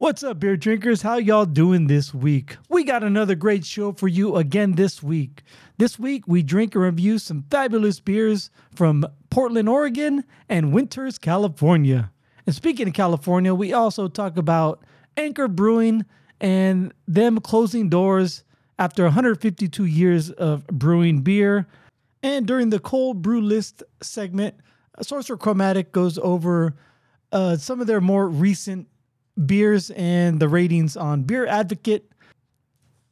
What's up, beer drinkers? How y'all doing this week? We got another great show for you again this week. This week, we drink and review some fabulous beers from Portland, Oregon and Winters, California. And speaking of California, we also talk about Anchor Brewing and them closing doors after 152 years of brewing beer. And during the cold brew list segment, Sorcerer Chromatic goes over uh, some of their more recent beers and the ratings on Beer Advocate.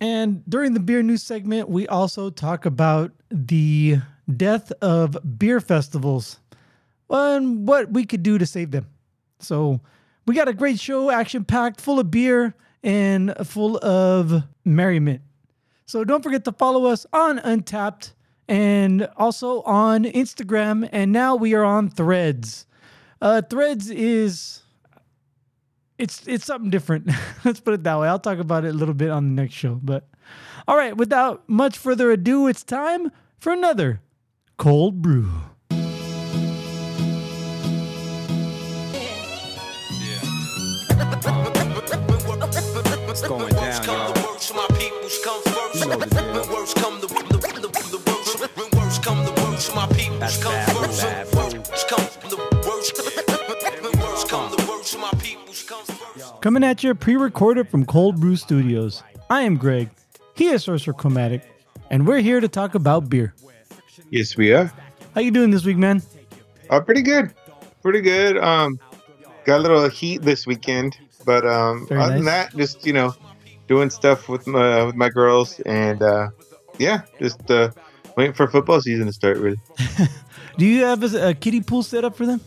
And during the beer news segment, we also talk about the death of beer festivals and what we could do to save them. So we got a great show, action packed, full of beer and full of merriment. So don't forget to follow us on Untappd and also on Instagram. And now we are on Threads. Uh, Threads is it's it's something different. Let's put it that way. I'll talk about it a little bit on the next show. But all right, without much further ado, it's time for another cold brew. It's going down, y'all. You know the deal. That's bad, Coming at you pre-recorded from Cold Brew Studios. I am Greg. He is Sorcerer Chromatic, and we're here to talk about beer. Yes, we are. How you doing this week, man? Uh, pretty good. Pretty good. Um, got a little heat this weekend, but um, Very other than that, just you know, doing stuff with my with my girls, and uh, yeah, just uh, waiting for football season to start. Really. Do you have a, a kiddie pool set up for them?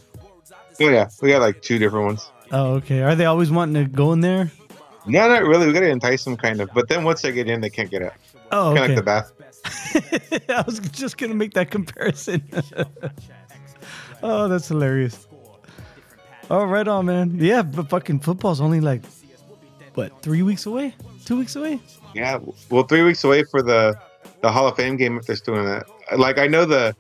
Oh yeah, we got like two different ones. Oh, okay. Are they always wanting to go in there? No, not really. We got to entice them, kind of. But then once they get in, they can't get out. Oh, okay. Kind of like the bath. I was just gonna make that comparison. oh, that's hilarious. Oh, right on, man. Yeah, but fucking football's only like what three weeks away, two weeks away. Yeah. Well, three weeks away for the the Hall of Fame game if they're still doing that. Like I know the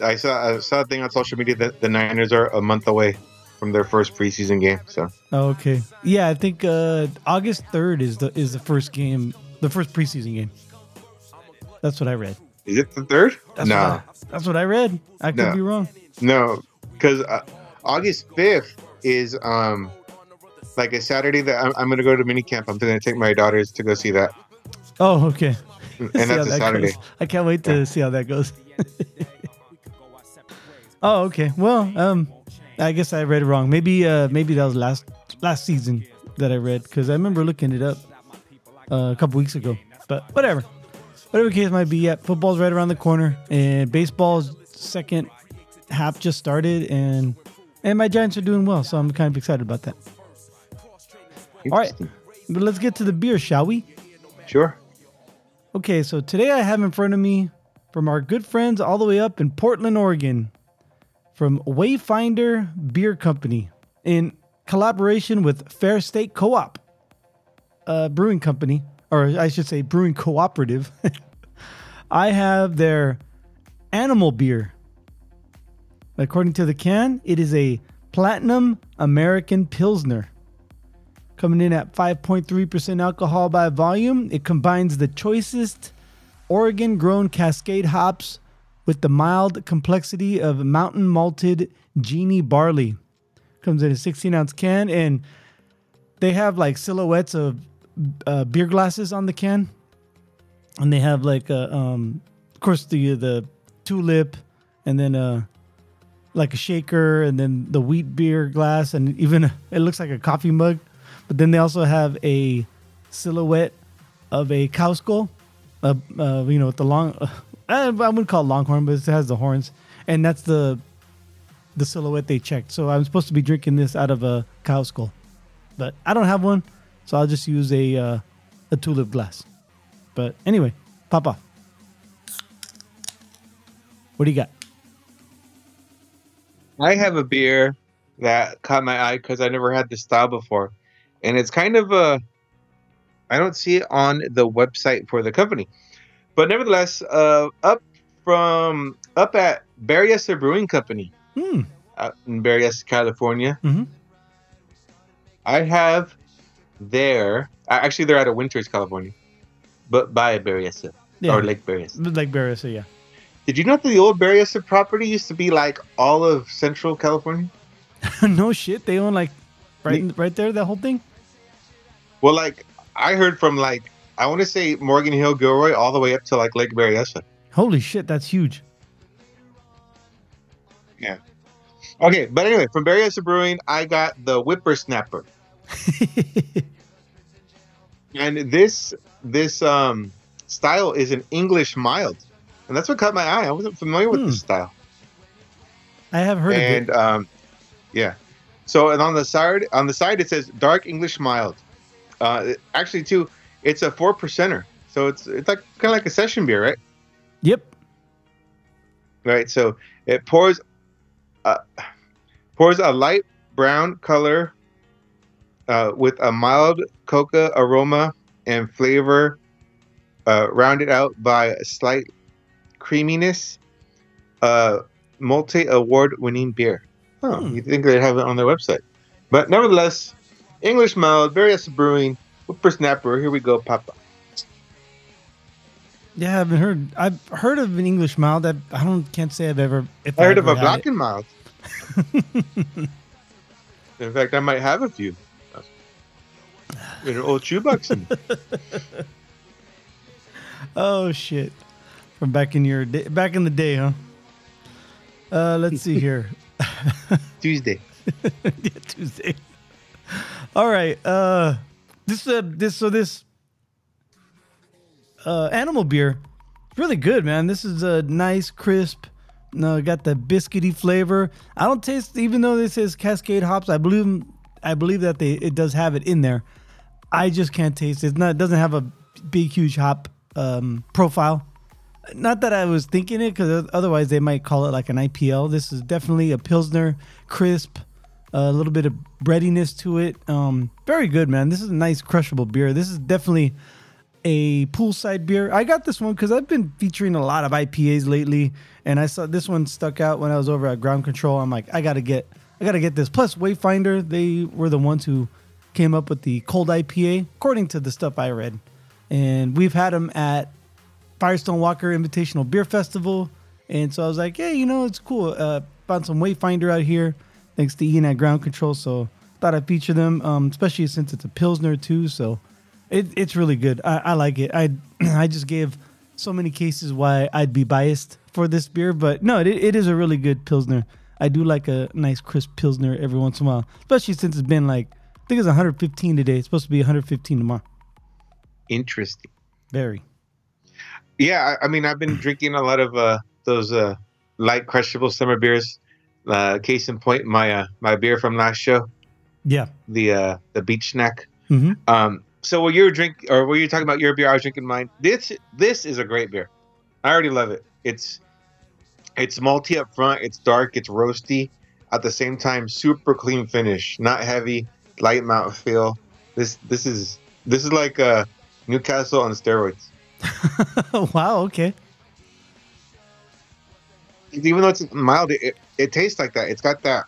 I saw I saw a thing on social media that the Niners are a month away from their first preseason game. So okay. Yeah, I think uh, August third is the is the first game, the first preseason game. That's what I read. is it the third? That's no, what I, that's what I read. I could No. be wrong. no, because uh, August fifth is um like a Saturday that I'm, I'm gonna go to mini camp. I'm gonna take my daughters to go see that, Oh, okay. and that's a that Saturday. goes. I can't wait to see how that goes. oh, okay. Well, um, I guess I read it wrong. Maybe, uh, maybe that was last last season that I read because I remember looking it up uh, a couple weeks ago. But whatever, whatever the case might be. Yeah, football's right around the corner, and baseball's second half just started, and and my Giants are doing well, so I'm kind of excited about that. All right, but let's get to the beer, shall we? Sure. Okay, so today I have in front of me from our good friends all the way up in Portland, Oregon, from Wayfinder Beer Company in collaboration with Fair State Co op, a brewing company, or I should say, brewing cooperative. I have their animal beer. According to the can, it is a Platinum American Pilsner. Coming in at 5.3% alcohol by volume, it combines the choicest Oregon grown Cascade hops with the mild complexity of mountain malted Genie barley. Comes in a 16 ounce can, and they have like silhouettes of uh, beer glasses on the can. And they have like, a, um, of course, the the tulip, and then uh, like a shaker, and then the wheat beer glass, and even it looks like a coffee mug. But then they also have a silhouette of a cow skull, uh, uh, you know, with the long. Uh, I wouldn't call it longhorn, but it has the horns, and that's the the silhouette they checked. So I'm supposed to be drinking this out of a cow skull, but I don't have one, so I'll just use a uh, a tulip glass. But anyway, pop off. What do you got? I have a beer that caught my eye because I never had this style before, and it's kind of a. I don't see it on the website for the company, but nevertheless, uh, up from up at Berryessa Brewing Company Hmm. out in Berryessa, California. Mhm. I have there. Actually, they're out of Winters, California, but by Berryessa Yeah. or Lake Berryessa. Like Barris, yeah. Did you know that the old Berryessa property used to be like all of Central California? no shit. They own like right right there, that whole thing? Well, like I heard from like I want to say Morgan Hill, Gilroy, all the way up to like Lake Berryessa. Holy shit, that's huge. Yeah. Okay, but anyway, from Berryessa Brewing, I got the Whippersnapper, and this this um style is an English mild, and that's what caught my eye. I wasn't familiar with Hmm. this style, I have heard and of it. um, yeah. So and on the side on the side it says dark English mild. Uh, actually, too, it's a four percenter, so it's it's like kind of like a session beer, right? Yep. right? So it pours, uh, pours a light brown color uh, with a mild coca aroma and flavor, uh, rounded out by a slight creaminess. Uh, multi award winning beer. Oh, Hmm. you think they'd have it on their website? But nevertheless, English mild, Berryessa brewing, whippersnapper. Here we go, Papa. Yeah, I haven't heard. I've heard of an English mild. I, I don't can't say I've ever. If I heard of a black and mild. In fact, I might have a few. In an old shoebox. Oh shit! From back in your day, back in the day, huh? Uh, let's see here. Tuesday. yeah, Tuesday. All right. Uh, this uh, this so this uh animal beer, really good, man. This is a nice, crisp. No, got the biscuity flavor. I don't taste, even though this is Cascade hops. I believe, I believe that they it does have it in there. I just can't taste it. It's not. It doesn't have a big, huge hop um, profile. Not that I was thinking it, because otherwise they might call it like an IPL. This is definitely a pilsner, crisp, a little bit of breadiness to it. Um, very good, man. This is a nice crushable beer. This is definitely a poolside beer. I got this one because I've been featuring a lot of IPAs lately, and I saw this one stuck out when I was over at Ground Control. I'm like, I gotta get, I gotta get this. Plus, Wayfinder, they were the ones who came up with the cold IPA, according to the stuff I read, and we've had them at Firestone Walker Invitational Beer Festival, and so I was like, hey, you know, it's cool. Uh, found some Wayfinder out here, thanks to Ian at Ground Control. So thought I'd feature them, um, especially since it's a pilsner too. So it, it's really good. I, I like it. I I just gave so many cases why I'd be biased for this beer, but no, it, it is a really good pilsner. I do like a nice crisp pilsner every once in a while, especially since it's been like I think it's 115 today. It's supposed to be 115 tomorrow. Interesting. Very. Yeah, I, I mean, I've been drinking a lot of uh, those uh, light crushable summer beers. Uh, case in point, my uh, my beer from last show, Yeah. the uh, the beach snack. hmm Um, so while you're drink or were you're talking about your beer, I was drinking mine. This this is a great beer. I already love it. It's it's malty up front. It's dark. It's roasty. At the same time, super clean finish. Not heavy. Light mouth feel. This this is this is like uh, Newcastle on steroids. wow. Okay. Even though it's mild, it, it, tastes like that. It's got that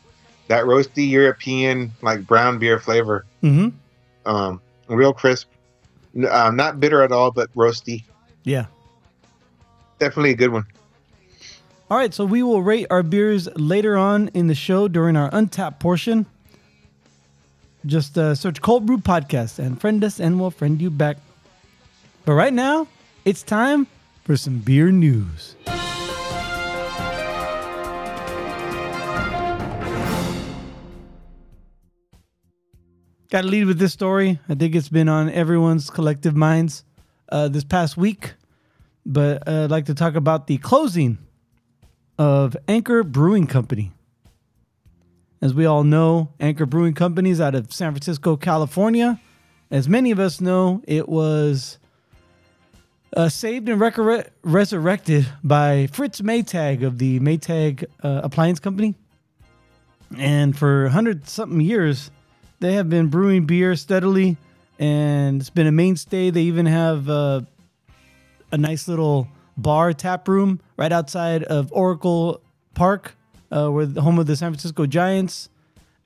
that roasty European like brown beer flavor. hmm Um, real crisp. Um, not bitter at all, but roasty. Yeah. Definitely a good one. All right, so we will rate our beers later on in the show during our Untappd portion. Just uh, search Cold Brew Podcast and friend us, and we'll friend you back. But right now, it's time for some beer news. Got to lead with this story. I think it's been on everyone's collective minds uh, this past week. But uh, I'd like to talk about the closing of Anchor Brewing Company. As we all know, Anchor Brewing Company is out of San Francisco, California. As many of us know, it was uh, saved and resurrected by Fritz Maytag of the Maytag uh, Appliance Company. And for 100 something years, they have been brewing beer steadily, and it's been a mainstay. They even have uh, a nice little bar tap room right outside of Oracle Park, uh, where the home of the San Francisco Giants.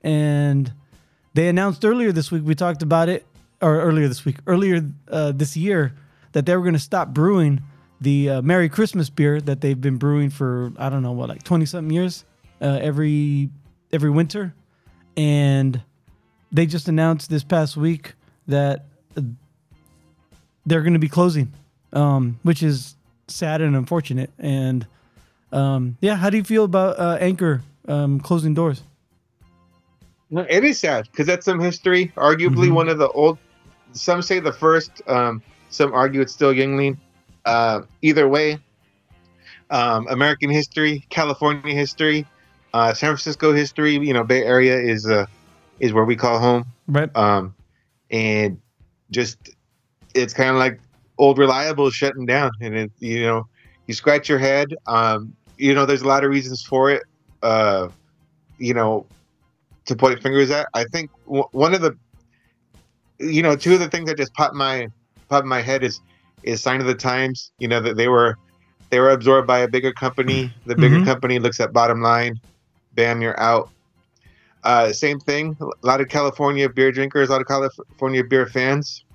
And they announced earlier this week, we talked about it, or earlier this week, earlier uh, this year, that they were going to stop brewing the uh, Merry Christmas beer that they've been brewing for I don't know what like twenty something years uh, every every winter, and they just announced this past week that they're going to be closing, um, which is sad and unfortunate. And um, yeah, how do you feel about uh, Anchor um, closing doors? No, it is sad because that's some history. Arguably Mhm. one of the old. Some say the first. Um, some argue it's still Yuengling. Uh, either way, um, American history, California history, uh, San Francisco history. You know, Bay Area is uh, is where we call home. Right. Um, and just it's kind of like old reliable shutting down, and it you know you scratch your head. Um, you know, there's a lot of reasons for it. Uh, you know, to point fingers at. I think w- one of the, you know, two of the things that just popped my popped my head is is sign of the times. You know that they were they were absorbed by a bigger company. The bigger Mhm. company looks at bottom line. Bam, you're out. Uh, same thing. A lot of California beer drinkers, a lot of California beer fans.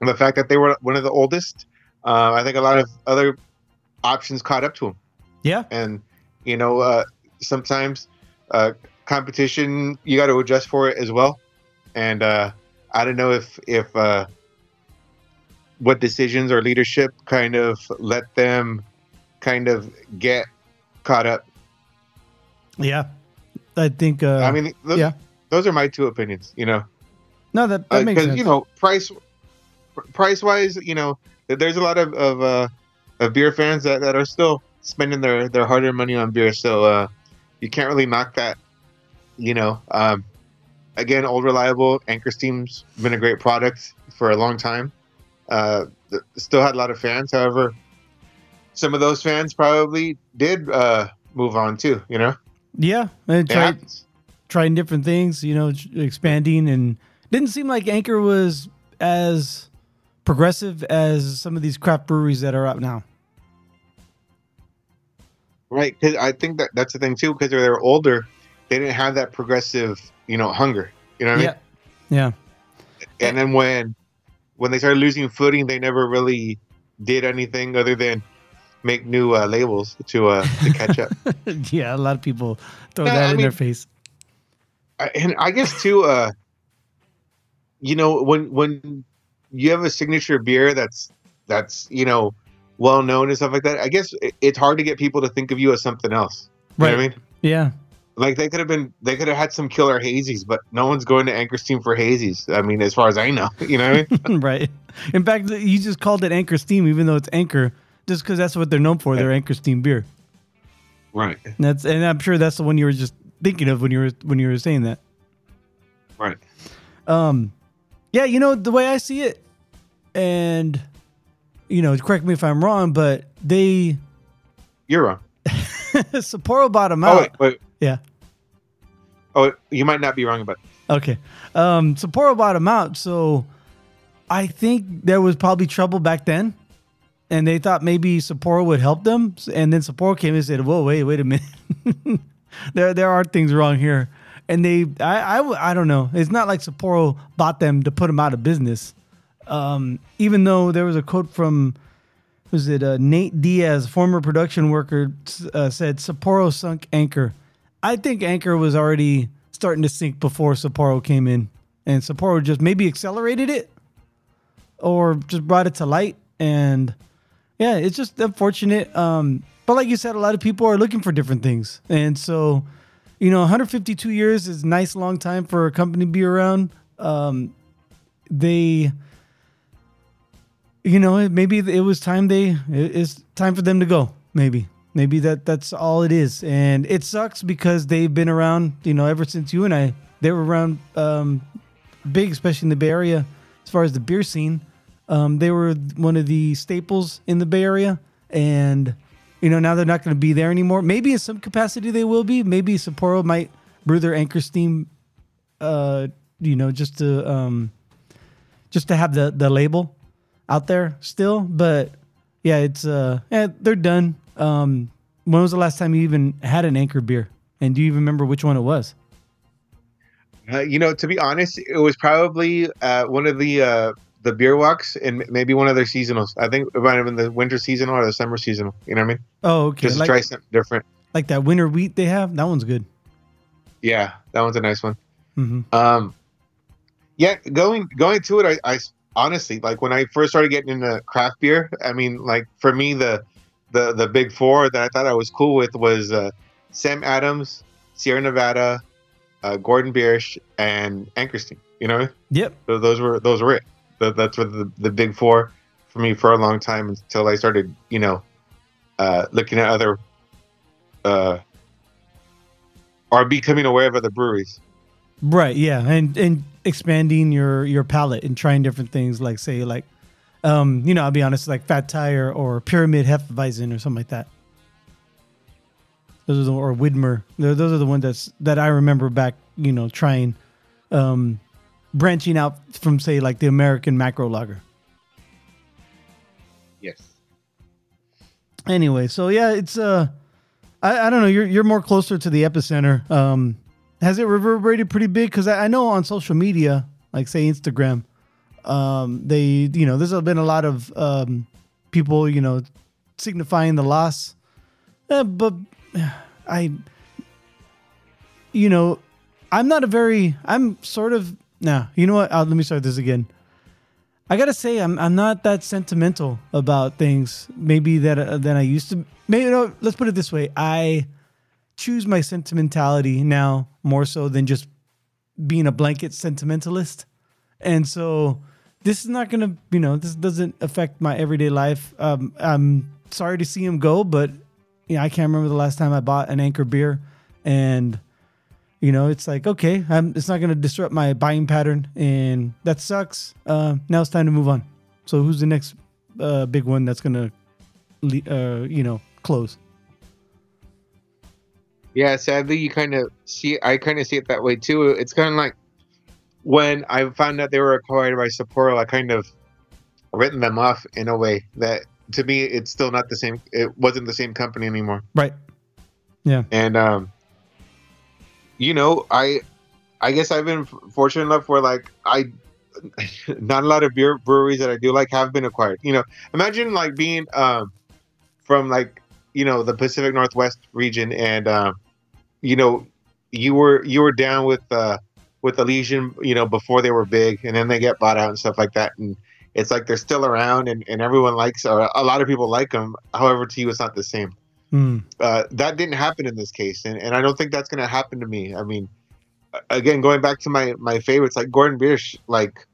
And the fact that they were one of the oldest, uh, I think a lot of other options caught up to them Yeah. and you know uh, sometimes uh, competition you got to adjust for it as well and uh, i don't know if if uh, what decisions or leadership kind of let them kind of get caught up Yeah. I think. Uh, i mean th- yeah. those are my two opinions you know no, that that makes because sense. you know price price wise you know there's a lot of of, uh, of beer fans that, that are still spending their their hard-earned money on beer so uh you can't really knock that you know um again old reliable anchor steam's been a great product for a long time uh th- still had a lot of fans however some of those fans probably did uh move on too you know yeah, and It try, happens. trying different things, you know, expanding, and didn't seem like Anchor was as progressive as some of these craft breweries that are out now. Right, because I think that that's the thing too. Because they're older, they didn't have that progressive, you know, hunger. You know what I mean? Yeah, yeah, And then when when they started losing footing, they never really did anything other than make new uh, labels to uh, to catch up. yeah. A lot of people throw No, that I in their face. I- and I guess too, uh, you know, when when you have a signature beer that's that's you know well known and stuff like that, I guess it, it's hard to get people to think of you as something else. You know what I Right. mean? Yeah, Like they could have been, they could have had some killer hazies, but no one's going to Anchor Steam for hazies. I mean, as far as I know, you know what I mean? right. In fact, you just called it Anchor Steam, even though it's Anchor, just because that's what they're known for. Their Anchor Steam beer. right, And that's and I'm sure that's the one you were just thinking of when you were when you were saying that. right. Um, yeah, you know the way I see it, and you know, correct me if I'm wrong, but they You're wrong. Sapporo bought them Oh out. wait, wait. Yeah. Oh, you might not be wrong about. Okay. Um, Sapporo bought them out, so I think there was probably trouble back then, and they thought maybe Sapporo would help them, and then Sapporo came and said, "Whoa, wait, wait a minute, there there are things wrong here," and they, I, I, I don't know. It's not like Sapporo bought them to put them out of business, um, even though there was a quote from. Was it uh, Nate Diaz, former production worker, uh, said Sapporo sunk Anchor. I think Anchor was already starting to sink before Sapporo came in, and Sapporo just maybe accelerated it, or just brought it to light. And yeah, it's just unfortunate. Um, but like you said, a lot of people are looking for different things, and so you know, 152 years is a nice long time for a company to be around. Um, they, you know, maybe it was time they it- it's time for them to go. Maybe, maybe that that's all it is, and it sucks because they've been around. You know, ever since you and I, they were around um, big, especially in the Bay Area, as far as the beer scene. Um, they were one of the staples in the Bay Area, and you know now they're not going to be there anymore. Maybe in some capacity they will be. Maybe Sapporo might brew their Anchor Steam, uh, you know, just to um, just to have the the label out there still. But yeah, it's uh, yeah, they're done. Um, when was the last time you even had an Anchor beer? And do you even remember which one it was? Uh, you know, to be honest, it was probably uh, one of the uh, the beer walks and maybe one of their seasonals. I think it might have been the winter seasonal or the summer seasonal. You know what I mean? Oh, okay. Just Like, try something different. like that winter wheat they have. That one's good. Yeah, that one's a nice one. hmm Um, yeah, going going to it, I, I honestly like when I first started getting into craft beer. I mean, like for me, the the the big four that I thought I was cool with was uh, Sam Adams, Sierra Nevada, uh, Gordon Biersch, and Anchor Steam. You know, Yep. so those were those were it. Th- That's were the the big four for me for a long time until I started, you know, uh, looking at other, uh, or becoming aware of other breweries. Right. Yeah. And and expanding your your palate and trying different things, like say like, um, you know, I'll be honest, like Fat Tire or Pyramid Hefeweizen or something like that. Those are the or Widmer. Those are the ones that's that I remember back. You know, trying, um, branching out from say like the American Macro Lager. Yes. anyway so yeah it's uh I, I don't know you're you're more closer to the epicenter um has it reverberated pretty big because I, I know on social media like say instagram um they you know there's been a lot of um people you know signifying the loss uh, but i you know i'm not a very i'm sort of nah you know what uh, let me start this again I gotta say, I'm I'm not that sentimental about things. Maybe that uh, than I used to. Maybe know, let's put it this way: I choose my sentimentality now more so than just being a blanket sentimentalist. And so, this is not gonna, you know, this doesn't affect my everyday life. Um, I'm sorry to see him go, but you know, I can't remember the last time I bought an Anchor beer, and you know, it's like okay, I'm, it's not going to disrupt my buying pattern, and that sucks. Uh, now it's time to move on. So who's the next uh, big one that's going to, uh, you know, close? Yeah, sadly, you kind of see. I kind of see it that way too. It's kind of like when I found out they were acquired by Sapporo. I kind of written them off in a way that, to me, it's still not the same. It wasn't the same company anymore. Right. Yeah. And um, you know, I, I guess I've been fortunate enough where like I, not a lot of beer breweries that I do like have been acquired. You know, imagine like being um, from like you know the Pacific Northwest region, and um, you know, you were you were down with uh with Elysian, you know, before they were big, and then they get bought out and stuff like that, and it's like they're still around, and, and everyone likes, or a lot of people like them. However, to you, it's not the same Hmm. uh, that didn't happen in this case, and, and I don't think that's going to happen to me. I mean, again, going back to my my favorites, like Gordon Biersch, like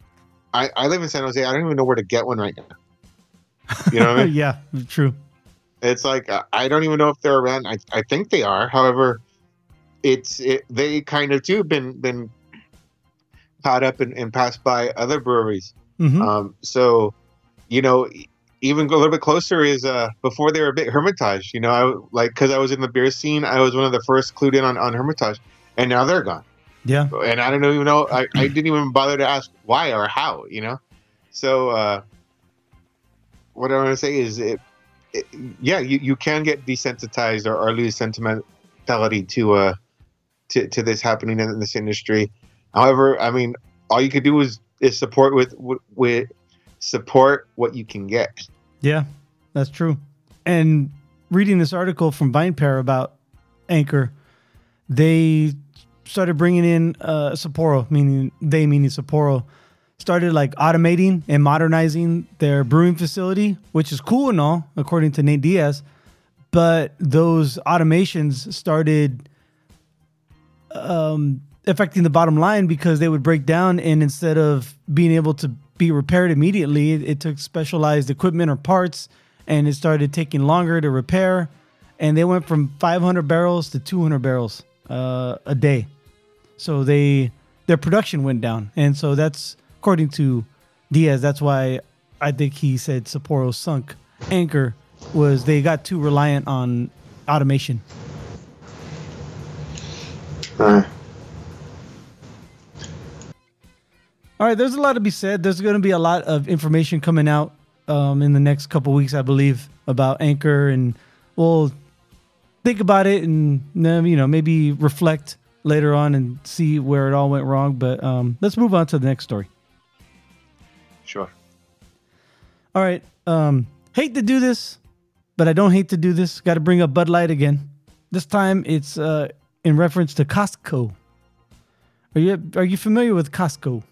I, I live in San Jose. I don't even know where to get one right now. You know what I mean? yeah, true. It's like uh, I don't even know if they're around. I, I think they are. However, it's it, they kind of too been been caught up and, and passed by other breweries. hmm Um, so, you know, even go a little bit closer is uh before they were a bit Hermitage. You know, I like because I was in the beer scene, I was one of the first clued in on, on Hermitage, and now they're gone. yeah. And I don't even know. I, I didn't even bother to ask why or how. You know, so uh, what I want to say is it, it yeah, you, you can get desensitized or, or lose sentimentality to uh to, to this happening in this industry. However, I mean, all you could do is is support with with, with support what you can get. Yeah, that's true. And reading this article from VinePair about Anchor, they started bringing in uh, Sapporo, meaning they meaning Sapporo, started like automating and modernizing their brewing facility, which is cool and all, according to Nate Diaz. But those automations started um, affecting the bottom line because they would break down, and instead of being able to be repaired immediately, it, it took specialized equipment or parts, and it started taking longer to repair. And they went from 500 barrels to 200 barrels uh, a day. So they their production went down, and so that's according to Diaz. That's why I think he said Sapporo sunk. Anchor was they got too reliant on automation. All right, there's a lot to be said. There's going to be a lot of information coming out um, in the next couple weeks, I believe, about Anchor, and we'll think about it and um, you know maybe reflect later on and see where it all went wrong. But um, let's move on to the next story. Sure. All right. Um, hate to do this, but I don't hate to do this. Got to bring up Bud Light again. This time it's uh, in reference to Costco. Are you are you familiar with Costco?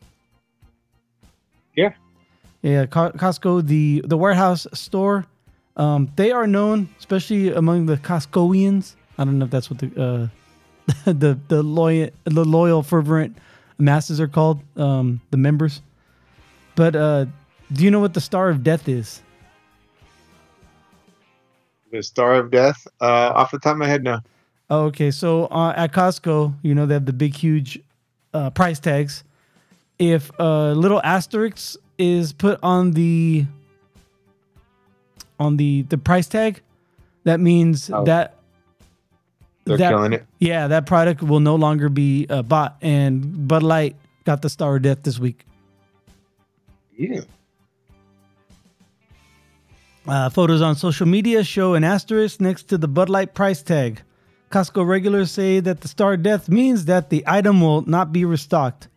Yeah. Costco, the the warehouse store. Um, they are known, especially among the Costcoians. I don't know if that's what the uh, the the loyal the loyal fervent masses are called, um, the members. But uh, do you know what the Star of Death is? The Star of Death. Uh, off the top of my head, no. Oh, okay. So uh, at Costco, you know they have the big, huge uh, price tags. If a little asterisk is put on the on the the price tag, that means Oh. that They're that killing it. yeah that product will no longer be uh, bought. And Bud Light got the Star of Death this week. Yeah. Uh, photos on social media show an asterisk next to the Bud Light price tag. Costco regulars say that the star death means that the item will not be restocked.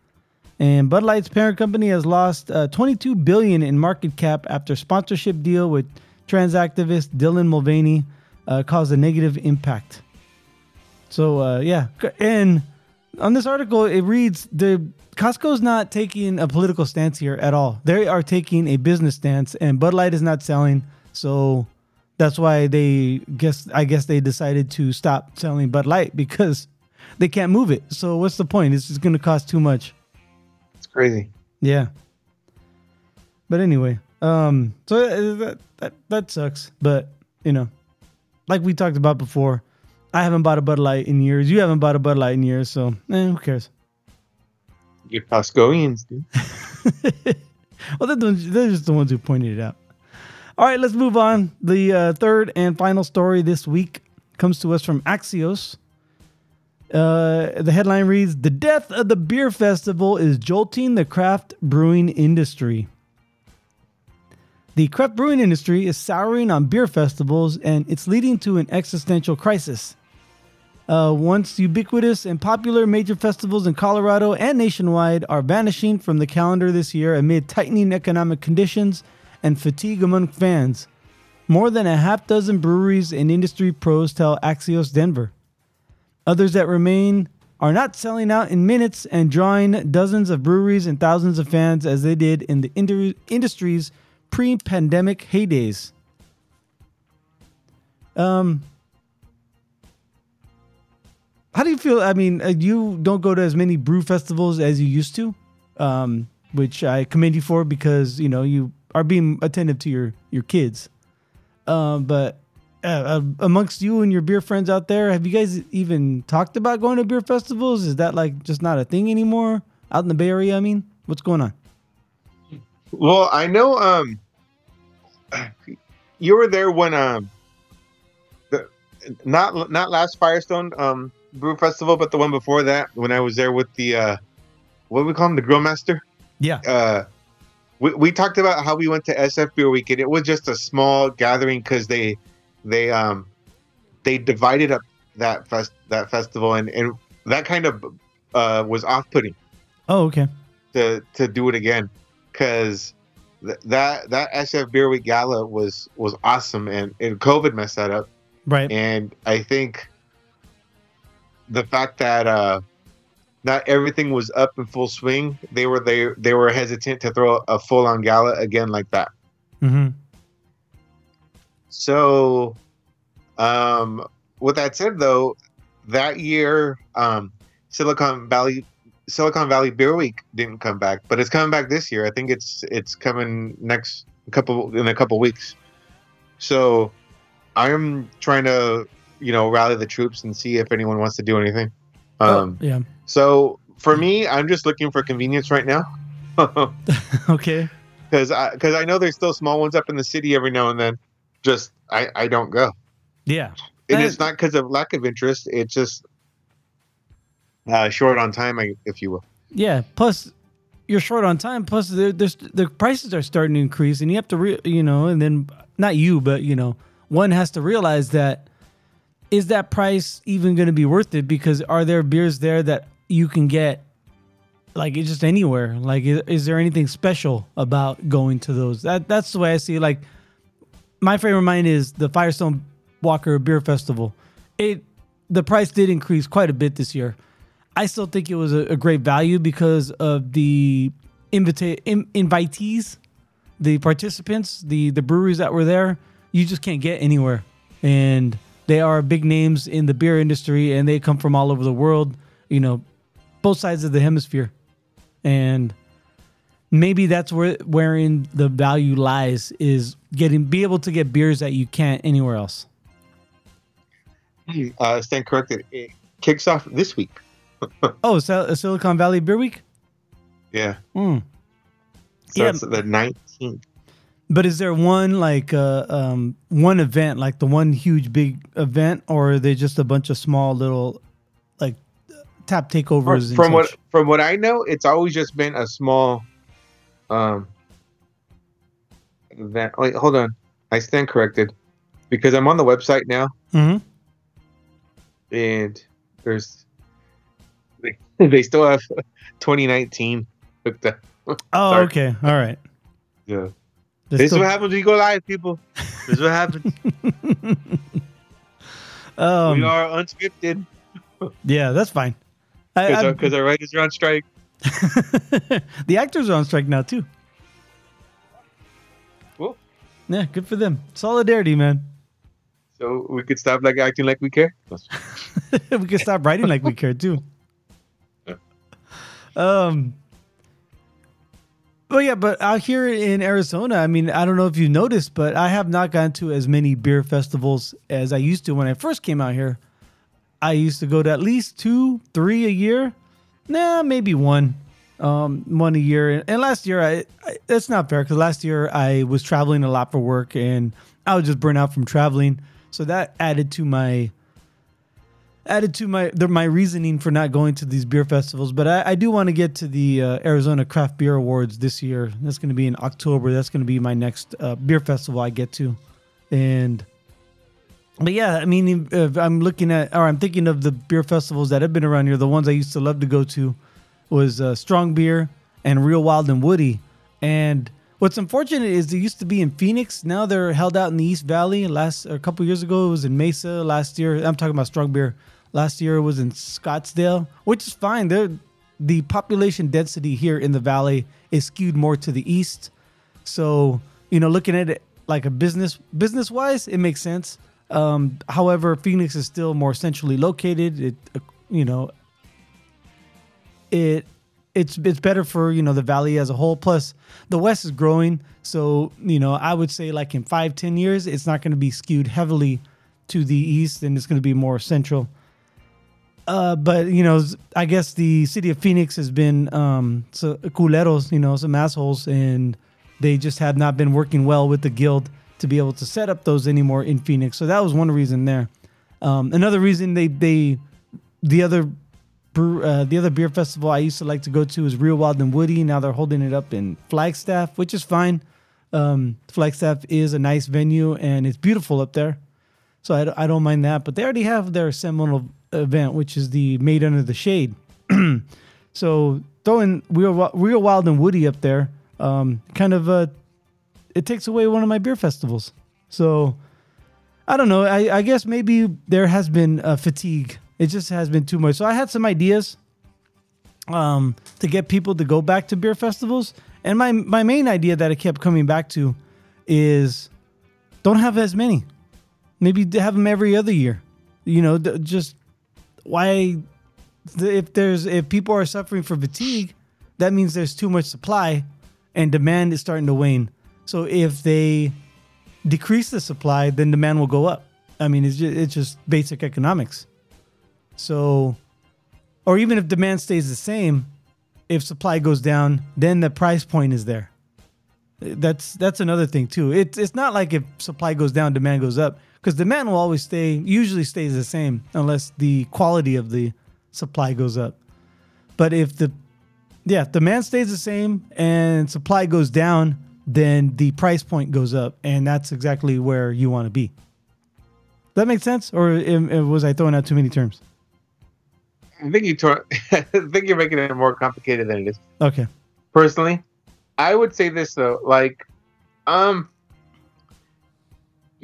And Bud Light's parent company has lost uh, 22 billion in market cap after sponsorship deal with trans activist Dylan Mulvaney uh, caused a negative impact. So uh, yeah, and on this article it reads the Costco's not taking a political stance here at all. They are taking a business stance, and Bud Light is not selling. So that's why they guess I guess they decided to stop selling Bud Light because they can't move it. So what's the point? It's just going to cost too much. Crazy. Yeah. But anyway, um, so that, that that sucks. But you know, like we talked about before, I haven't bought a Bud Light in years. You haven't bought a Bud Light in years, so eh, who cares? You Costcoians, dude. well, they're, the they're just the ones who pointed it out. All right, let's move on. The uh, third and final story this week comes to us from Axios. Uh, the headline reads The death of the beer festival is jolting the craft brewing industry. The craft brewing industry is souring on beer festivals and it's leading to an existential crisis. Uh, once ubiquitous and popular major festivals in Colorado and nationwide are vanishing from the calendar this year amid tightening economic conditions and fatigue among fans. More than a half dozen breweries and industry pros tell Axios Denver. Others that remain are not selling out in minutes and drawing dozens of breweries and thousands of fans as they did in the indu- industry's pre pandemic heydays. Um, how do you feel? I mean, uh, you don't go to as many brew festivals as you used to, um, which I commend you for because you know you are being attentive to your your kids. Um, but uh, uh, amongst you and your beer friends out there, have you guys even talked about going to beer festivals? Is that like just not a thing anymore out in the Bay Area? I mean, what's going on? Well, I know um you were there when um the not not last Firestone um brew festival, but the one before that when I was there with the uh what do we call him the grill master. Yeah. Uh we, we talked about how we went to SF Beer Week and it was just a small gathering because they they um they divided up that fest that festival and and that kind of uh was off putting Oh, okay. to to do it again because th- that that SF Beer Week Gala was was awesome and, and COVID messed that up Right. and I think the fact that uh not everything was up in full swing they were they they were hesitant to throw a full on gala again like that Mm-hmm. So um with that said though that year um Silicon Valley Silicon Valley Beer Week didn't come back, but it's coming back this year. I think it's it's coming next couple in a couple weeks. So I'm trying to you know rally the troops and see if anyone wants to do anything. Um, oh, yeah. So for me, I'm just looking for convenience right now. Okay. because I because I know there's still small ones up in the city every now and then. Just I I don't go, Yeah. and it's not because of lack of interest. It's just uh, short on time, if you will. Yeah. Plus, you're short on time. Plus, there's the prices are starting to increase, and you have to, re, you know, and then not you, but you know, one has to realize that is that price even going to be worth it? Because are there beers there that you can get like it's just anywhere? Like, is, is there anything special about going to those? That that's the way I see. It. Like, my favorite of mine is the Firestone Walker Beer Festival. It the price did increase quite a bit this year. I still think it was a, a great value because of the invita- in, invitees, the participants, the the breweries that were there. You just can't get anywhere, and they are big names in the beer industry, and they come from all over the world. You know, both sides of the hemisphere, and maybe that's where wherein the value lies is getting be able to get beers that you can't anywhere else. Uh, stand corrected. It kicks off this week. Oh, Sil- Silicon Valley Beer Week. Yeah. Hmm. So Yeah. the 19th. But is there one like uh, um, one event, like the one huge big event, or are they just a bunch of small little like tap takeovers? and From what from what I know, it's always just been a small um event. Wait, hold on. I stand corrected because I'm on the website now Mhm. and there's they, they still have 2019 hooked up. Oh, Sorry. okay, all right. Yeah. There's This is what happens when you go live, people. This is what happens. um, we are unscripted yeah, that's fine. Because our, our writers are on strike. the actors are on strike now too. Yeah, good for them. Solidarity, man. So we could stop like acting like we care. we could stop writing like we care too. Um. But yeah, but out here in Arizona, I mean, I don't know if you noticed, but I have not gone to as many beer festivals as I used to when I first came out here. I used to go to at least two, three a year. Nah, maybe one, um, one a year. And last year, I, I that's not fair because last year I was traveling a lot for work and I was just burnt out from traveling. So that added to my added to my the, my reasoning for not going to these beer festivals. But I, I do want to get to the uh, Arizona Craft Beer Awards this year. That's going to be in October. That's going to be my next uh, beer festival I get to, and but yeah, I mean, I'm looking at or I'm thinking of the beer festivals that have been around here. The ones I used to love to go to was uh, Strong Beer and Real Wild and Woody. And what's unfortunate is they used to be in Phoenix. Now they're held out in the East Valley. Last a couple years ago, it was in Mesa. Last year, I'm talking about Strong Beer. Last year it was in Scottsdale, which is fine. They're, the population density here in the valley is skewed more to the east. So you know, looking at it like a business business wise, it makes sense. Um, however, Phoenix is still more centrally located. It, uh, you know, it it's it's better for you know the valley as a whole. Plus, the west is growing, so you know I would say like in five ten years, it's not going to be skewed heavily to the east, and it's going to be more central. Uh, but you know, I guess the city of Phoenix has been um, so culeros, you know, some assholes, and they just have not been working well with the guild to be able to set up those anymore in Phoenix. So that was one reason there. Um, another reason they they the other brew, uh, the other beer festival I used to like to go to is Real Wild and Woody. Now they're holding it up in Flagstaff, which is fine. Um, Flagstaff is a nice venue and it's beautiful up there, so I, I don't mind that. But they already have their seminal event, which is the Made Under the Shade. so throwing Real Real Wild and Woody up there, um, kind of uh, it takes away one of my beer festivals. So I don't know. I, I guess maybe there has been a fatigue. It just has been too much. So I had some ideas um, to get people to go back to beer festivals. And my, my main idea that I kept coming back to is don't have as many. Maybe have them every other year. You know, just why if there's if people are suffering from fatigue, that means there's too much supply and demand is starting to wane. So if they decrease the supply, then demand will go up. I mean, it's just, it's just basic economics. So, or even if demand stays the same, if supply goes down, then the price point is there. That's that's another thing too. It's it's not like if supply goes down, demand goes up because demand will always stay usually stays the same unless the quality of the supply goes up. But if the yeah demand stays the same and supply goes down, then the price point goes up, and that's exactly where you want to be. That makes sense, or was I throwing out too many terms? I think you tor- I think you're making it more complicated than it is. Okay. Personally, I would say this though, like, um,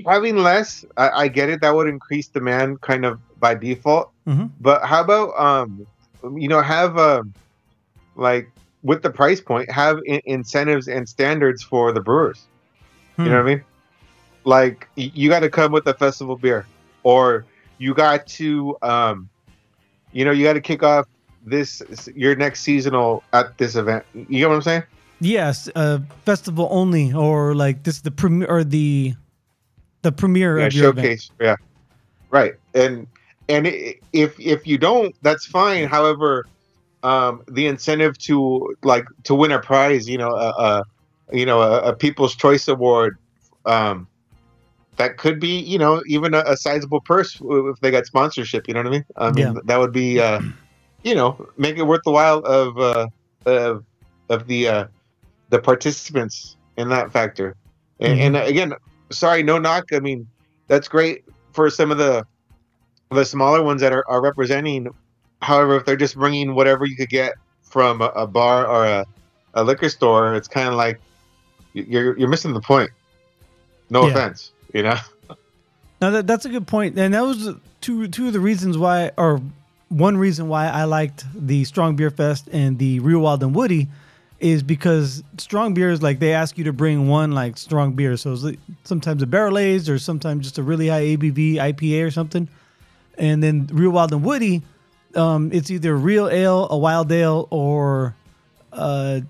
having less, I, I get it. That would increase demand kind of by default. Mhm. But how about um, you know, have um, like with the price point, have I- incentives and standards for the brewers. You know what I mean? Like y- you got to come with a festival beer, or you got to, um, you know, you got to kick off this your next seasonal at this event. You know what I'm saying? Yes, uh, festival only, or like this is the premiere or the the premiere Yeah, of your event. showcase. Yeah, right. And and if if you don't, that's fine. However, um, the incentive to like to win a prize, you know, a, a you know a, a People's Choice Award, um, that could be you know even a, a sizable purse if they got sponsorship. You know what I mean? I mean Yeah. that would be uh, you know make it worth the while of uh, of of the uh, the participants in that factor. And, Mhm. and again, sorry, no knock. I mean, that's great for some of the the smaller ones that are, are representing. However, if they're just bringing whatever you could get from a, a bar or a, a liquor store, it's kind of like you're you're missing the point. No Yeah. offense, you know. Now that that's a good point, and that was two two of the reasons why, or one reason why I liked the Strong Beer Fest and the Real Wild and Woody, is because strong beers like they ask you to bring one like strong beer, so it's like sometimes a barrel aged or sometimes just a really high ABV IPA or something, and then Real Wild and Woody, um, it's either real ale, a wild ale, or uh,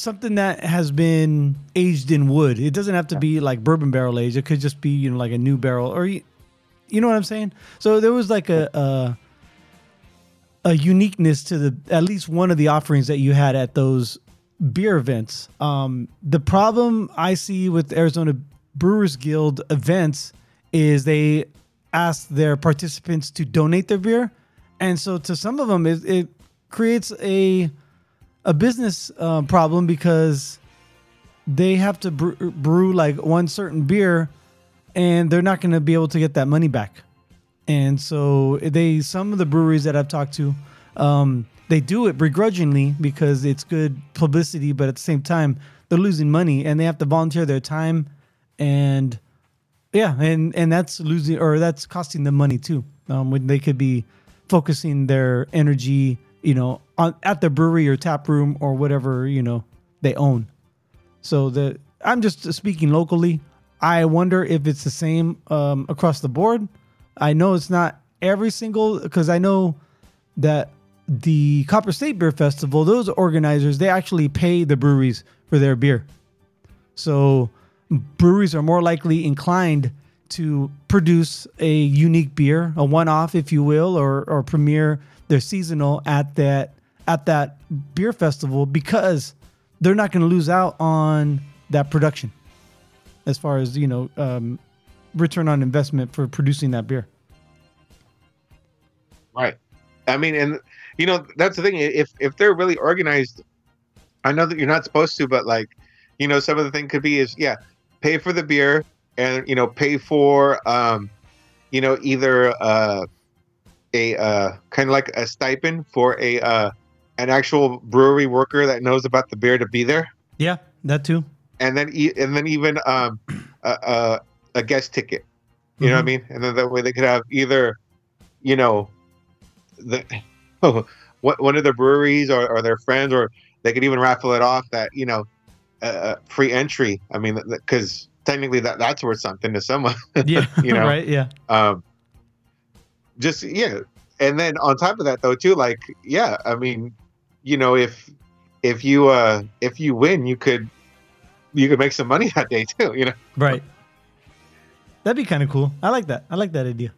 something that has been aged in wood. It doesn't have to be like bourbon barrel aged. It could just be you know like a new barrel or you, you know what I'm saying. So there was like a, a a uniqueness to the at least one of the offerings that you had at those beer events. Um, the problem I see with Arizona Brewers Guild events is they ask their participants to donate their beer, and so to some of them it, it creates a a business uh, problem because they have to brew, brew like one certain beer, and they're not going to be able to get that money back. And so they, some of the breweries that I've talked to, um, they do it begrudgingly because it's good publicity, but at the same time they're losing money and they have to volunteer their time, and yeah, and and that's losing or that's costing them money too. Um, when they could be focusing their energy, you know, on at the brewery or tap room or whatever you know they own. So the I'm just speaking locally. I wonder if it's the same um, across the board. I know it's not every single because I know that the Copper State Beer Festival, those organizers, they actually pay the breweries for their beer. So breweries are more likely inclined to produce a unique beer, a one-off, if you will, or or premiere their seasonal at that at that beer festival because they're not going to lose out on that production as far as you know um, return on investment for producing that beer. Right. I mean, and you know that's the thing. If if they're really organized, I know that you're not supposed to, but like, you know, some of the thing could be is yeah, pay for the beer and you know pay for um, you know either uh, a uh, kind of like a stipend for a uh, an actual brewery worker that knows about the beer to be there, Yeah, that too. and then and then even um, a, a guest ticket. You know what I mean? And then that way they could have either, you know, the oh, what one of the breweries or, or their friends, or they could even raffle it off that you know, uh, free entry. I mean, because technically that that's worth something to someone. Yeah, You know? right. Yeah, um, just yeah, and then on top of that though too, like yeah, I mean, you know, if if you uh if you win, you could you could make some money that day too. You know. right. That'd be kind of cool. I like that. I like that idea.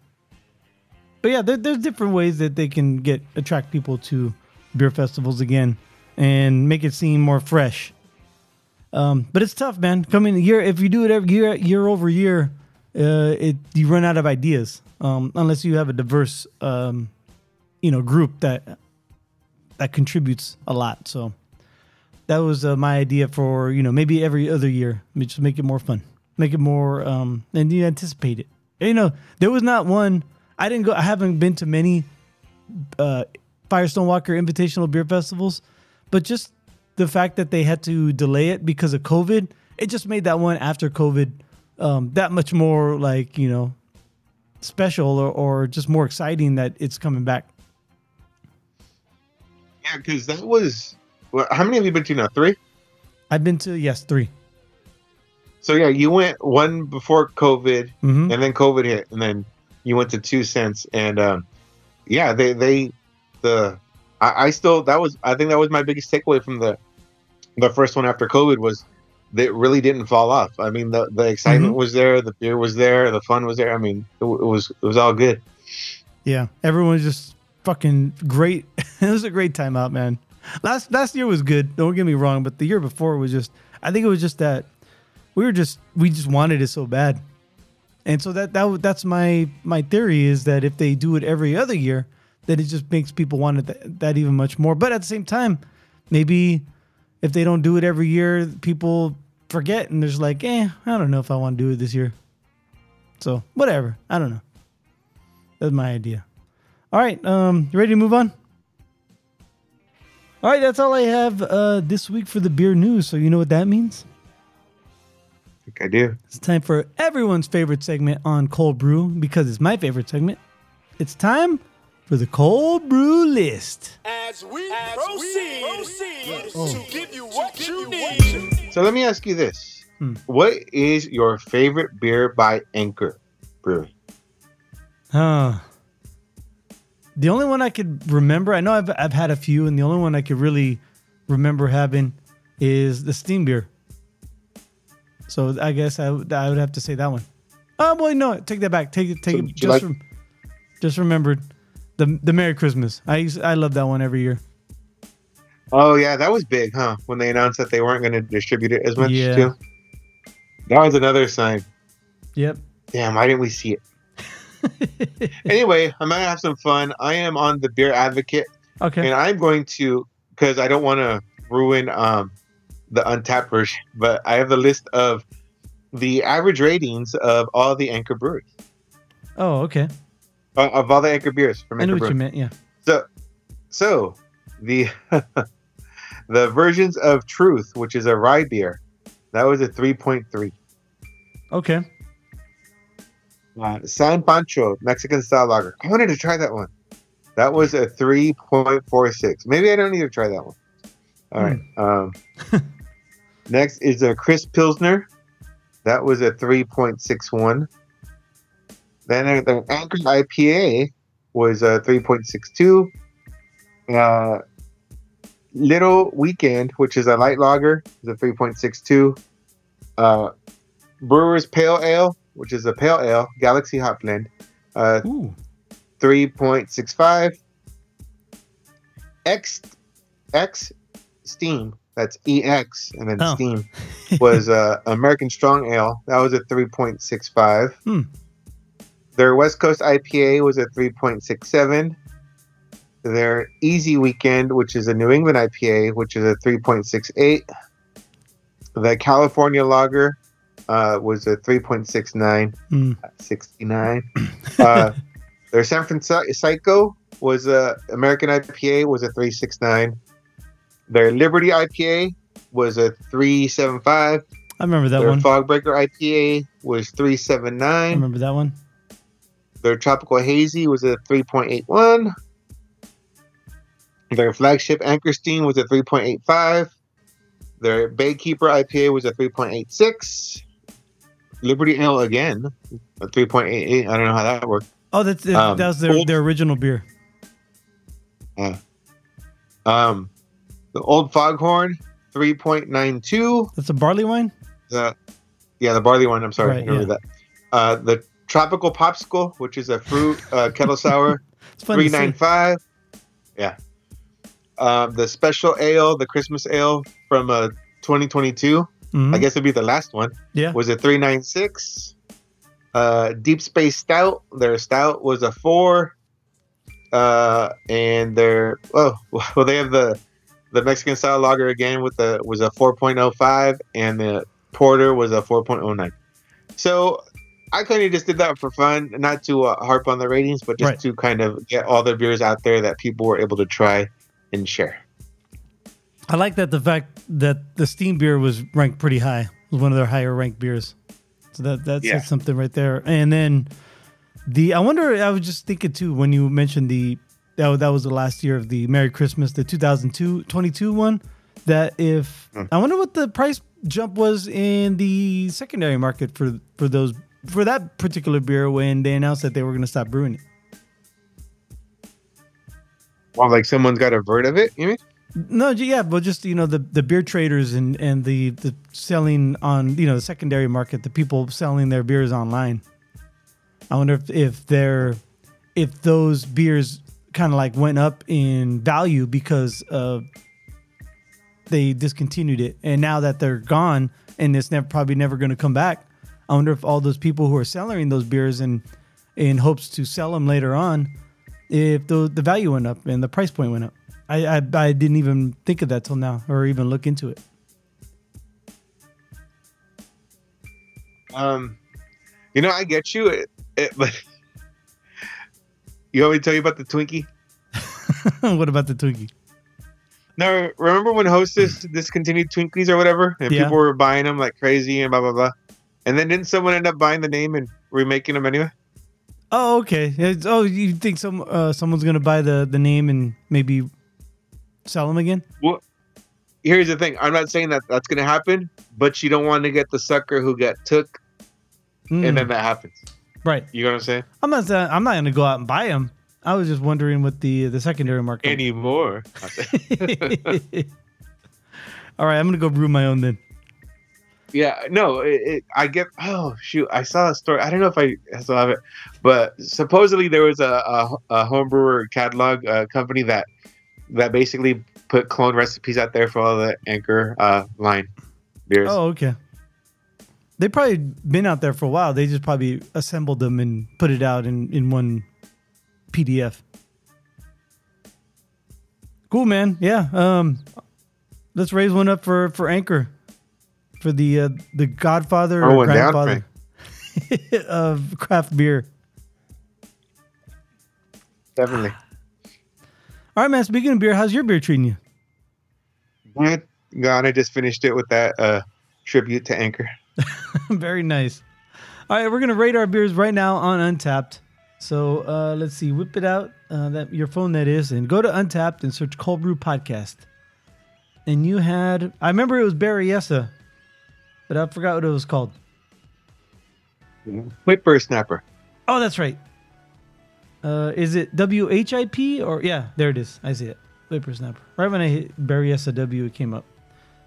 But yeah, there, there's different ways that they can get attract people to beer festivals again and make it seem more fresh. Um, but it's tough, man. Coming year if you do it every year, year over year, uh, it you run out of ideas um, unless you have a diverse, um, you know, group that that contributes a lot. So that was uh, my idea for you know maybe every other year, just make it more fun, make it more, um, and you anticipate it. You know, there was not one. I didn't go. I haven't been to many uh, Firestone Walker Invitational Beer Festivals, but just the fact that they had to delay it because of COVID, it just made that one after COVID um, that much more like you know special or, or just more exciting that it's coming back. Yeah, because that was. Well, how many have you been to now? Three. I've been to yes three. So yeah, you went one before COVID, hmm and then COVID hit, and then you went to two cents, and um, yeah, they they the I, I still that was I think that was my biggest takeaway from the the first one after COVID was that it really didn't fall off. I mean, the the excitement was there, the beer was there, the fun was there. I mean, it, it was it was all good. Yeah, everyone was just fucking great. it was a great time out, man. Last last year was good. Don't get me wrong, but the year before was just. I think it was just that we were just we just wanted it so bad, and so that that that's my my theory is that if they do it every other year, then it just makes people want it that, that even much more. But at the same time, maybe if they don't do it every year, people forget and there's like, eh, I don't know if I want to do it this year. So whatever. I don't know. That's my idea. All right, um, you ready to move on? All right, that's all I have uh, this week for the beer news. So you know what that means? I think I do. It's time for everyone's favorite segment on cold brew because it's my favorite segment. It's time for the cold brew list. As we proceed, to give you what you need. So let me ask you this: Hmm. What is your favorite beer by Anchor Brewing? Huh. The only one I could remember, I know I've, I've had a few, and the only one I could really remember having is the steam beer. So I guess I, would- I would have to say that one. Oh boy, no, take that back. Take it, take So it. Just, like- rem- just remembered the the Merry Christmas. I used, I love that one every year. Oh yeah, that was big, huh? When they announced that they weren't going to distribute it as much Yeah. too. That was another sign. Yep. Damn, why didn't we see it? Anyway, I'm gonna have some fun. I am on the Beer Advocate, Okay. and I'm going to because I don't want to ruin um, the Untappd version, but I have the list of the average ratings of all the Anchor breweries, Oh, okay. uh, of all the Anchor beers from I know Anchor what you meant. Yeah. So, so the the versions of Truth, which is a rye beer, that was a 3.3. Okay. Uh, San Pancho Mexican style lager. I wanted to try that one. That was a 3.46. Maybe I don't need to try that one. All right. Um, next is a Chris Pilsner. That was a 3.61. Then the Anchor IPA was a 3.62. Uh, Little Weekend, which is a light lager, is a 3.62. Uh, Brewer's Pale Ale, which is a pale ale, Galaxy Hop Blend, uh, 3.65. X X Steam, that's EX and then Oh. Steam was uh, American Strong Ale. That was a 3.65. Hmm. Their West Coast IPA was a 3.67. Their Easy Weekend, which is a New England IPA, which is a 3.68. The California Lager uh, was a 3.69. Hmm. 69. Uh, their San Francisco was a American IPA was a 369. Their Liberty IPA was a 375. I remember that one. Their one. Fogbreaker IPA was I 379. remember that one. Their Tropical Hazy was a 3.81. Their flagship Anchor Steam was a 3.85. Their Baykeeper IPA was a 3.86. Liberty Ale again, a 3.88. I don't know how that worked. Oh, that's that Um, was their, old- their original beer. Yeah. Um, the Old Foghorn, 3.92. That's a barley wine. The yeah, the barley wine. I'm sorry, Right, remember that. Uh, the Tropical Popsicle, which is a fruit uh, kettle sour, It's fun to three see. nine five. Yeah. Um, the special ale, the Christmas ale from uh, 2022. Mhm. I guess it'd be the last one. Yeah. Was a 396. Uh, Deep Space Stout, their stout was a four. Uh, and their oh well they have the the Mexican style lager again with the was a 4.05 and the porter was a 4.09. So I kind of just did that for fun, not to uh, harp on the ratings, but just Right. to kind of get all the beers out there that people were able to try and share. I like that the fact that the steam beer was ranked pretty high. It was one of their higher ranked beers. So that that's Yeah. something right there. And then the I wonder I was just thinking too when you mentioned the that, that was the last year of the Merry Christmas, the 2002 22 one that if Hmm. I wonder what the price jump was in the secondary market for for those for that particular beer when they announced that they were going to stop brewing it. Well, like someone's got a vert of it, you mean? No, yeah, but just you know the the beer traders and and the the selling on you know the secondary market, the people selling their beers online. I wonder if if they're if those beers kind of like went up in value because uh they discontinued it, and now that they're gone and it's never probably never going to come back. I wonder if all those people who are selling those beers and in hopes to sell them later on, if the the value went up and the price point went up. I, I I didn't even think of that till now, or even look into it. Um, you know, I get you, it, it, but you want me to tell you about the Twinkie? what about the Twinkie? No, remember when Hostess discontinued Twinkies or whatever, and Yeah. people were buying them like crazy and blah blah blah, and then didn't someone end up buying the name and remaking them anyway? Oh, okay. It's- oh, you think some uh, someone's gonna buy the the name and maybe sell them again? Well, here's the thing: I'm not saying that that's gonna happen, but you don't want to get the sucker who got took, Mm, and then that happens. right. You know what I'm saying? I'm not. I'm not gonna go out and buy them. I was just wondering what the the secondary market. Anymore. All right, I'm gonna go brew my own then. Yeah, no, it, it, I get. Oh shoot, I saw a story. I don't know if I still have it, but supposedly there was a a, a homebrewer catalog uh, company that that basically put clone recipes out there for all the Anchor uh, line beers. Oh, okay. They probably been out there for a while. They just probably assembled them and put it out in in one PDF. Cool, man. Yeah. Um, let's raise one up for for Anchor, for the uh, the Godfather or down, grandfather of craft beer. Definitely. All right, man. Speaking of beer, how's your beer treating you? Good. God, I just finished it with that uh, tribute to Anchor. Very nice. All right, we're gonna rate our beers right now on Untappd. So uh, let's see, whip it out uh, that your phone that is, and go to Untappd and search Cold Brew Podcast. And you had, I remember it was Berryessa, but I forgot what it was called. Whippersnapper. Oh, that's right. Uh, is it W H I P or yeah? There it is. I see it. Whippersnapper. Right when I hit Barry W, it came up.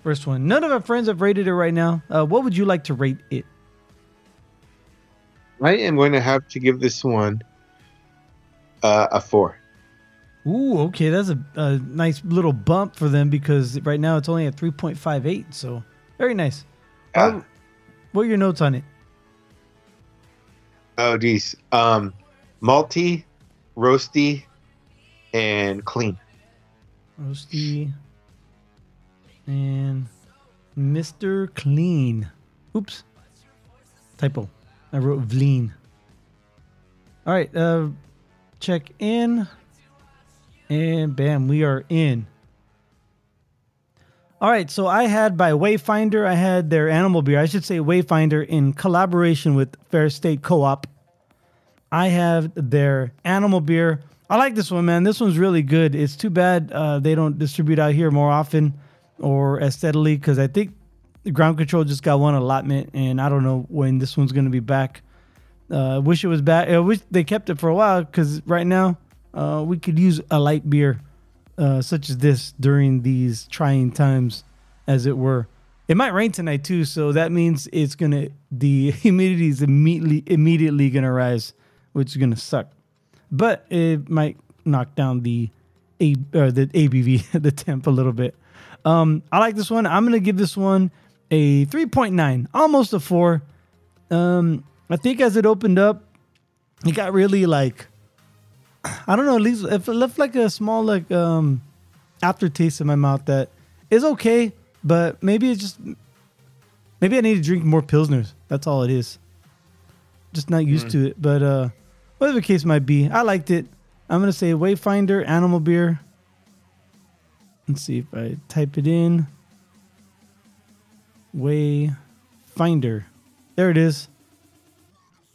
First one. None of our friends have rated it right now. Uh, what would you like to rate it? I am going to have to give this one uh, a four. Ooh, okay, that's a, a nice little bump for them because right now it's only at 3.58. So very nice. What- what are your notes on it? Oh, geez. Um, malty, roasty, and clean. Roasty and Mr. Clean. Oops. Typo. I wrote Vleen. All right, uh, check in. And bam, we are in. All right, so I had by Wayfinder, I had their animal beer. I should say Wayfinder in collaboration with Fair State Co-op. I have their animal beer. I like this one, man. This one's really good. It's too bad uh, they don't distribute out here more often or as steadily because I think ground control just got one allotment, and I don't know when this one's going to be back. Uh, I wish it was back. I wish they kept it for a while because right now uh, we could use a light beer uh, such as this during these trying times, as it were. It might rain tonight too, so that means it's gonna the humidity is immediately immediately gonna rise, which is gonna suck. But it might knock down the a or the ABV the temp a little bit. Um, I like this one. I'm gonna give this one a 3.9, almost a four. Um, I think as it opened up, it got really like I don't know. At least if it left like a small like um aftertaste in my mouth that is okay, but maybe it's just maybe I need to drink more pilsners. That's all it is. just not used to it. But uh, whatever the case might be, I liked it. I'm gonna say Wayfinder Animal Beer. Let's see if I type it in. Wayfinder. There it is.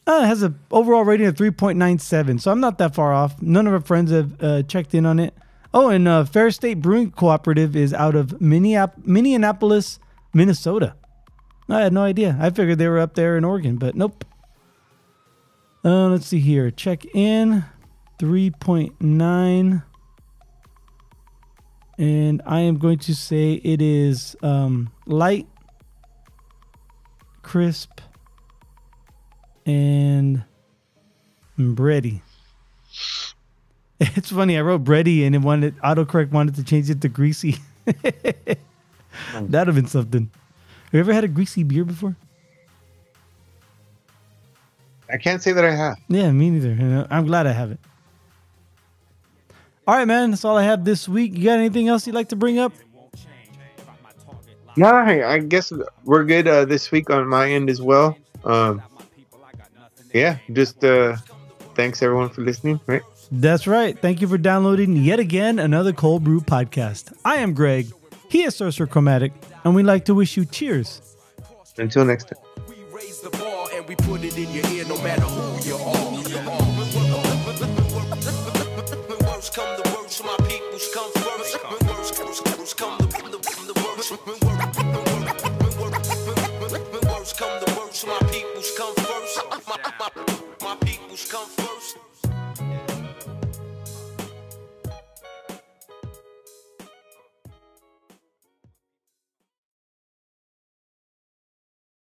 Uh, it has an overall rating of 3.97, so I'm not that far off. None of our friends have uh, checked in on it. Oh, and uh, Fair State Brewing Cooperative is out of Minneap- Minneapolis, Minnesota. I had no idea. I figured they were up there in Oregon, but nope. Uh, let's see here. Check in 3.9. And I am going to say it is um, light, crisp, and bready. It's funny. I wrote bready and it wanted autocorrect wanted to change it to greasy. That'd have been something. Have you ever had a greasy beer before? I can't say that I have. Yeah, me neither. I'm glad I have it. All right, man. That's all I have this week. You got anything else you'd like to bring up? No, I, I guess we're good uh, this week on my end as well. Um, yeah, just uh, thanks everyone for listening. Right. That's right. Thank you for downloading yet again another Cold Brew podcast. I am Greg. He is Sorcerer Chromatic, and we'd like to wish you cheers. Until next time. Raise the bar and we put it in your ear no matter who you are. When come to worst, my peoples come first. When worst come the, the, the worst. When come to worst, my peoples come first. My peoples come first.